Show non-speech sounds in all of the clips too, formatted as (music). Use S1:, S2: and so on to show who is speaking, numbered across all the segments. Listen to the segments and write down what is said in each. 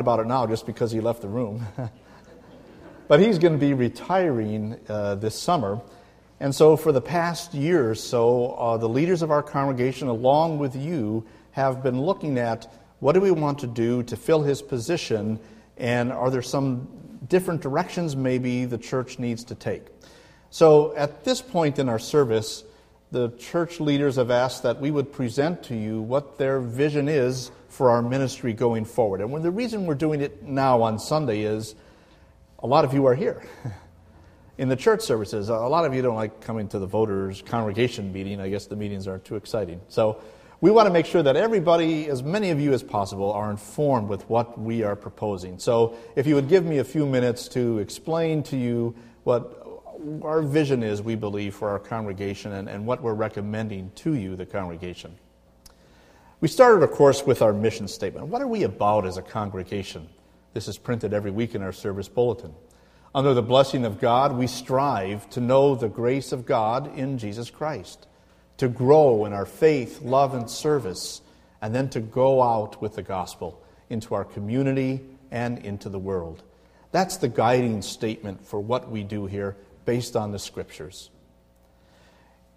S1: about it now just because he left the room. (laughs) but he's going to be retiring uh, this summer. And so, for the past year or so, uh, the leaders of our congregation, along with you, have been looking at what do we want to do to fill his position, and are there some different directions maybe the church needs to take. So, at this point in our service, the church leaders have asked that we would present to you what their vision is for our ministry going forward. And when the reason we're doing it now on Sunday is a lot of you are here (laughs) in the church services. A lot of you don't like coming to the voters' congregation meeting. I guess the meetings are too exciting. So we want to make sure that everybody, as many of you as possible, are informed with what we are proposing. So if you would give me a few minutes to explain to you what our vision is, we believe, for our congregation and, and what we're recommending to you, the congregation. We started, of course, with our mission statement. What are we about as a congregation? This is printed every week in our service bulletin. Under the blessing of God, we strive to know the grace of God in Jesus Christ, to grow in our faith, love, and service, and then to go out with the gospel into our community and into the world. That's the guiding statement for what we do here based on the scriptures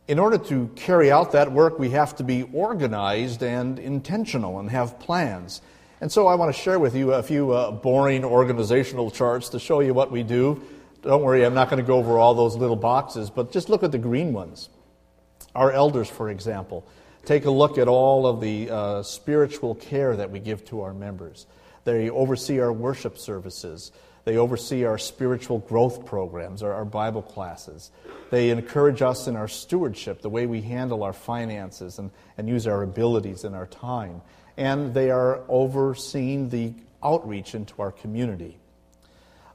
S1: in order to carry out that work, we have to be organized and intentional and have plans. And so I want to share with you a few uh, boring organizational charts to show you what we do. Don't worry, I'm not going to go over all those little boxes, but just look at the green ones. Our elders, for example, take a look at all of the uh, spiritual care that we give to our members. They oversee our worship services. They oversee our spiritual growth programs, our, our, Bible classes. They encourage us in our stewardship, the way we handle our finances and, and use our abilities and our time. And they are overseeing the outreach into our community.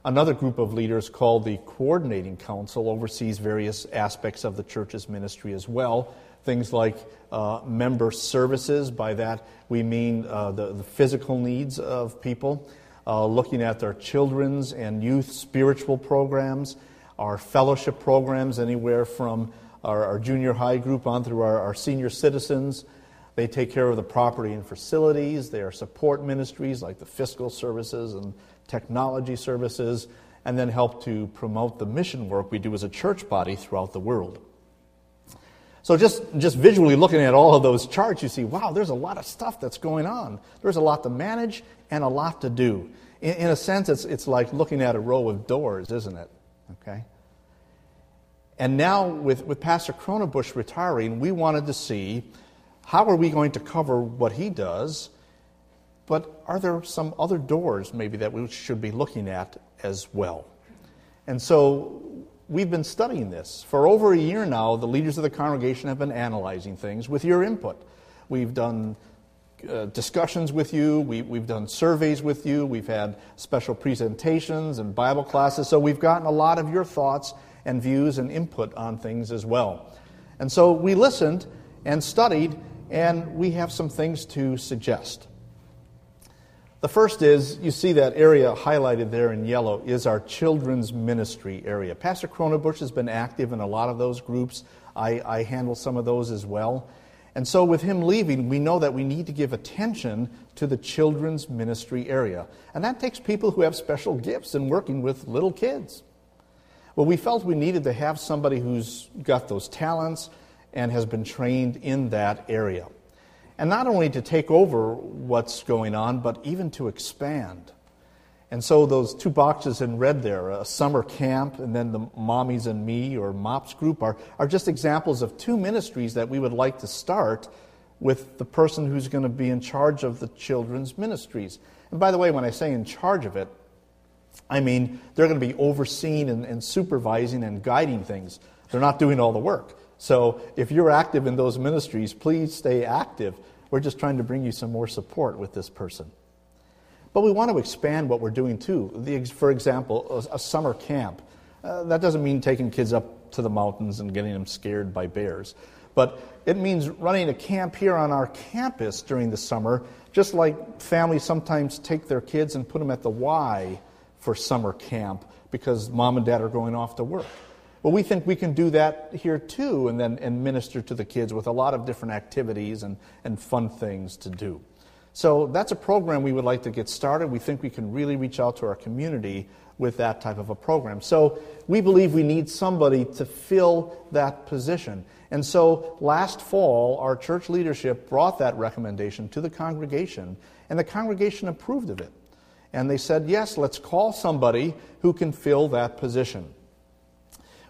S1: Another group of leaders called the Coordinating Council oversees various aspects of the church's ministry as well. Things like uh, member services, by that we mean uh, the, the physical needs of people uh, looking at their children's and youth spiritual programs, our fellowship programs, anywhere from our, our junior high group on through our, our senior citizens. They take care of the property and facilities. They are support ministries like the fiscal services and technology services, and then help to promote the mission work we do as a church body throughout the world. So just, just visually looking at all of those charts, you see, wow, there's a lot of stuff that's going on. There's a lot to manage and a lot to do. In, in a sense, it's, it's like looking at a row of doors, isn't it? Okay? And now, with, with Pastor Kronebusch retiring, we wanted to see how are we going to cover what he does, but are there some other doors maybe that we should be looking at as well? And so we've been studying this. For over a year now, the leaders of the congregation have been analyzing things with your input. We've done uh, discussions with you, we, we've done surveys with you, we've had special presentations and Bible classes, so we've gotten a lot of your thoughts and views and input on things as well. And so we listened and studied, and we have some things to suggest. The first is you see that area highlighted there in yellow is our children's ministry area. Pastor Kronebusch has been active in a lot of those groups. I, I handle some of those as well. And so, with him leaving, we know that we need to give attention to the children's ministry area. And that takes people who have special gifts in working with little kids. Well, we felt we needed to have somebody who's got those talents and has been trained in that area. And not only to take over what's going on, but even to expand. And so those two boxes in red there, a summer camp and then the Mommies and Me or MOPS group, are, are just examples of two ministries that we would like to start with the person who's going to be in charge of the children's ministries. And by the way, when I say in charge of it, I mean they're going to be overseeing and, and supervising and guiding things. They're not doing all the work. So if you're active in those ministries, please stay active. We're just trying to bring you some more support with this person. But we want to expand what we're doing too. The, for example, a, a summer camp. Uh, that doesn't mean taking kids up to the mountains and getting them scared by bears. But it means running a camp here on our campus during the summer, just like families sometimes take their kids and put them at the Y for summer camp because mom and dad are going off to work. Well, we think we can do that here too and then and minister to the kids with a lot of different activities and, and fun things to do. So that's a program we would like to get started. We think we can really reach out to our community with that type of a program. So we believe we need somebody to fill that position. And so last fall, our church leadership brought that recommendation to the congregation, and the congregation approved of it. And they said, yes, let's call somebody who can fill that position.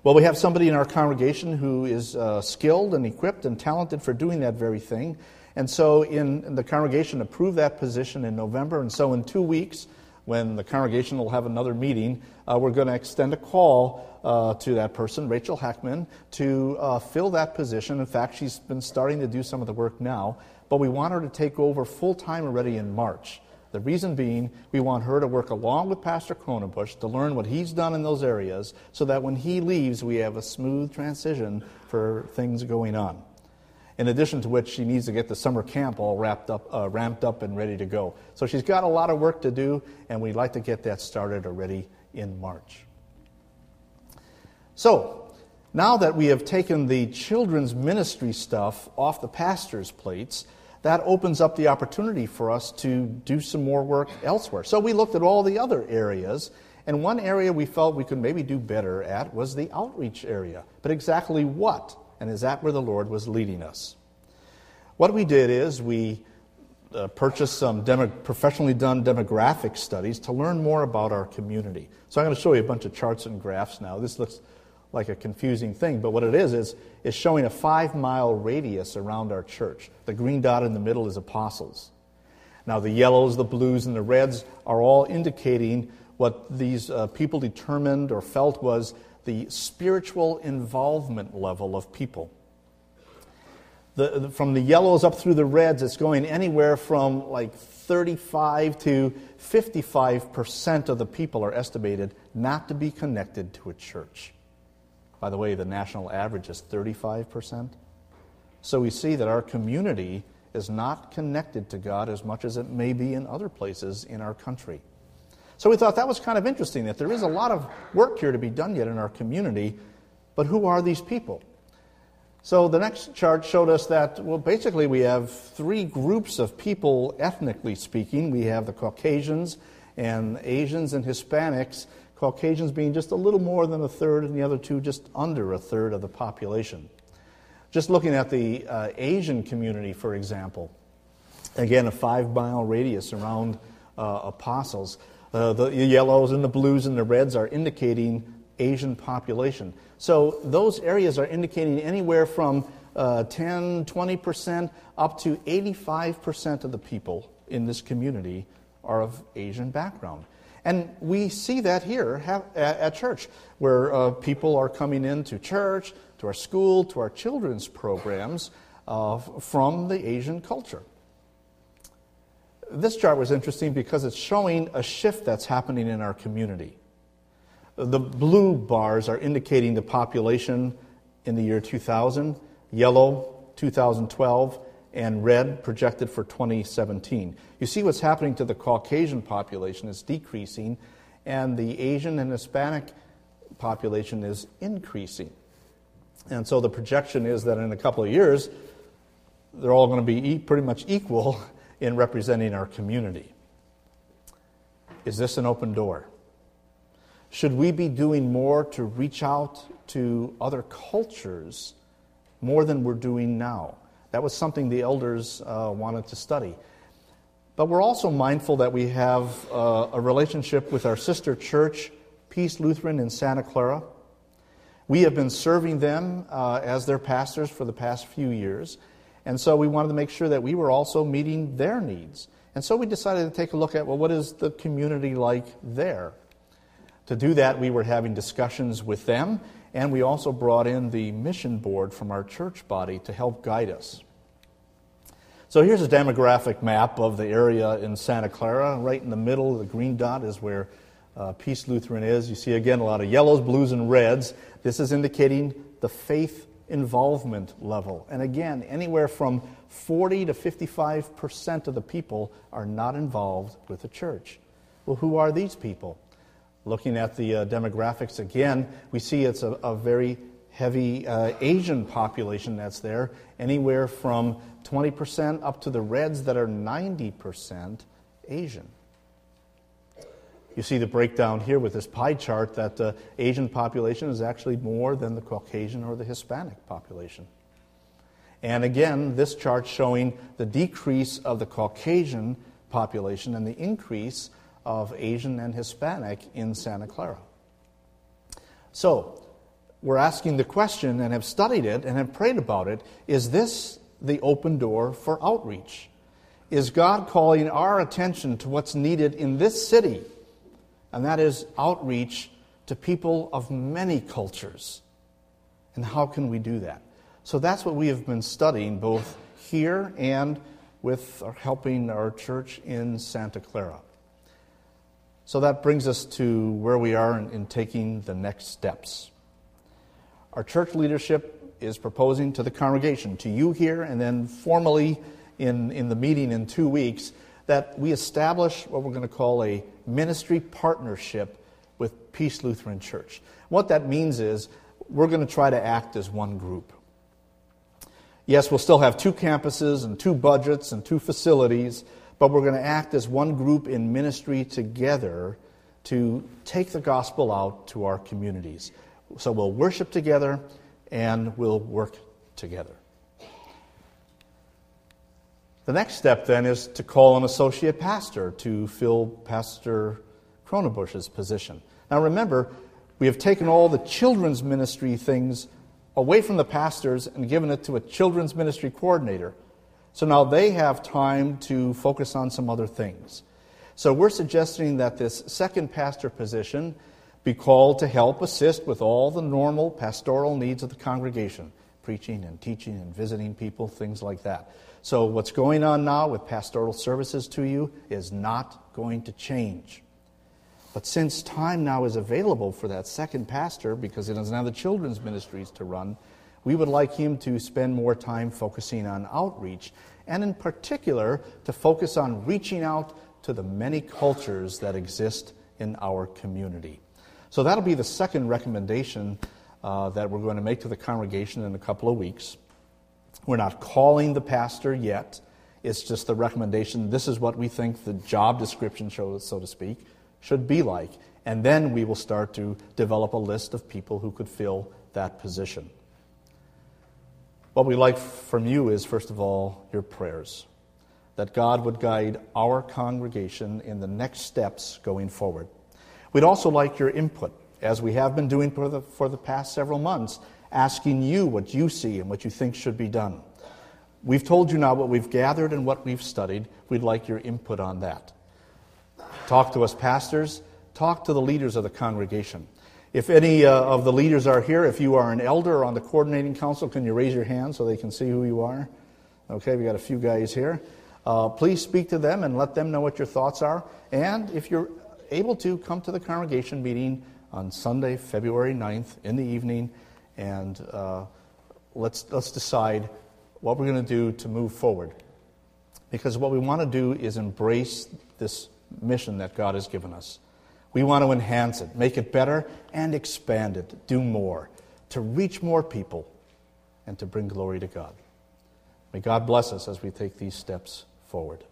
S1: Well, we have somebody in our congregation who is uh, skilled and equipped and talented for doing that very thing. And so in, the congregation approved that position in November. And so in two weeks, when the congregation will have another meeting, uh, we're going to extend a call uh, to that person, Rachel Heckman, to uh, fill that position. In fact, she's been starting to do some of the work now, but we want her to take over full time already in March. The reason being, we want her to work along with Pastor Cronenbush to learn what he's done in those areas so that when he leaves, we have a smooth transition for things going on. In addition to which, she needs to get the summer camp all wrapped up, uh, ramped up and ready to go. So she's got a lot of work to do, and we'd like to get that started already in March. So, now that we have taken the children's ministry stuff off the pastor's plates, that opens up the opportunity for us to do some more work elsewhere. So we looked at all the other areas, and one area we felt we could maybe do better at was the outreach area. But exactly what? And is that where the Lord was leading us? What we did is we uh, purchased some demo- professionally done demographic studies to learn more about our community. So I'm going to show you a bunch of charts and graphs now. This looks like a confusing thing, but what it is is is showing a five mile radius around our church. The green dot in the middle is apostles. Now, the yellows, the blues, and the reds are all indicating what these uh, people determined or felt was the spiritual involvement level of people. The, the, from the yellows up through the reds, it's going anywhere from like 35 to 55 percent of the people are estimated not to be connected to a church. By the way, the national average is 35%. So we see that our community is not connected to God as much as it may be in other places in our country. So we thought that was kind of interesting that there is a lot of work here to be done yet in our community, but who are these people? So the next chart showed us that, well, basically we have three groups of people, ethnically speaking. We have the Caucasians and Asians and Hispanics Caucasians being just a little more than a third, and the other two just under a third of the population. Just looking at the uh, Asian community, for example, again, a five mile radius around uh, apostles. Uh, the yellows and the blues and the reds are indicating Asian population. So those areas are indicating anywhere from uh, 10, 20% up to 85% of the people in this community are of Asian background. And we see that here at church, where uh, people are coming into church, to our school, to our children's programs uh, from the Asian culture. This chart was interesting because it's showing a shift that's happening in our community. The blue bars are indicating the population in the year 2000, yellow, 2012, and red projected for 2017. You see what's happening to the Caucasian population is decreasing, and the Asian and Hispanic population is increasing. And so the projection is that in a couple of years, they're all going to be pretty much equal in representing our community. Is this an open door? Should we be doing more to reach out to other cultures more than we're doing now? That was something the elders uh, wanted to study. But we're also mindful that we have uh, a relationship with our sister church, Peace Lutheran in Santa Clara. We have been serving them uh, as their pastors for the past few years, and so we wanted to make sure that we were also meeting their needs. And so we decided to take a look at well, what is the community like there? To do that, we were having discussions with them and we also brought in the mission board from our church body to help guide us. So here's a demographic map of the area in Santa Clara. Right in the middle, the green dot is where uh, Peace Lutheran is. You see again a lot of yellows, blues, and reds. This is indicating the faith involvement level. And again, anywhere from 40 to 55 percent of the people are not involved with the church. Well, who are these people? Looking at the uh, demographics again, we see it's a, a very heavy uh, Asian population that's there, anywhere from 20% up to the Reds that are 90% Asian. You see the breakdown here with this pie chart that the Asian population is actually more than the Caucasian or the Hispanic population. And again, this chart showing the decrease of the Caucasian population and the increase of Asian and Hispanic in Santa Clara. So, we're asking the question and have studied it and have prayed about it is this the open door for outreach? Is God calling our attention to what's needed in this city? And that is outreach to people of many cultures. And how can we do that? So that's what we have been studying both here and with helping our church in Santa Clara. So that brings us to where we are in, in taking the next steps. Our church leadership is proposing to the congregation, to you here, and then formally in, in the meeting in two weeks, that we establish what we're going to call a ministry partnership with Peace Lutheran Church. What that means is we're going to try to act as one group. Yes, we'll still have two campuses and two budgets and two facilities, but we're going to act as one group in ministry together to take the gospel out to our communities. So we'll worship together and we'll work together. The next step then is to call an associate pastor to fill Pastor Kronebusch's position. Now remember, we have taken all the children's ministry things away from the pastors and given it to a children's ministry coordinator. So now they have time to focus on some other things. So we're suggesting that this second pastor position be called to help assist with all the normal pastoral needs of the congregation preaching and teaching and visiting people, things like that. So, what's going on now with pastoral services to you is not going to change. But since time now is available for that second pastor, because he doesn't have the children's ministries to run, we would like him to spend more time focusing on outreach, and in particular, to focus on reaching out to the many cultures that exist in our community. So that'll be the second recommendation uh, that we're going to make to the congregation in a couple of weeks. We're not calling the pastor yet. It's just the recommendation. This is what we think the job description shows, so to speak, should be like. And then we will start to develop a list of people who could fill that position. What we like from you is, first of all, your prayers. That God would guide our congregation in the next steps going forward. We'd also like your input, as we have been doing for the, for the past several months, asking you what you see and what you think should be done. We've told you now what we've gathered and what we've studied. We'd like your input on that. Talk to us, pastors. Talk to the leaders of the congregation. If any uh, of the leaders are here, if you are an elder on the coordinating council, can you raise your hand so they can see who you are? Okay, we got a few guys here. Uh, please speak to them and let them know what your thoughts are. And if you're able to, come to the congregation meeting on Sunday, February 9th in the evening and uh, let's, let's decide what we're going to do to move forward. Because what we want to do is embrace this mission that God has given us. We want to enhance it, make it better, and expand it, do more, to reach more people, and to bring glory to God. May God bless us as we take these steps forward.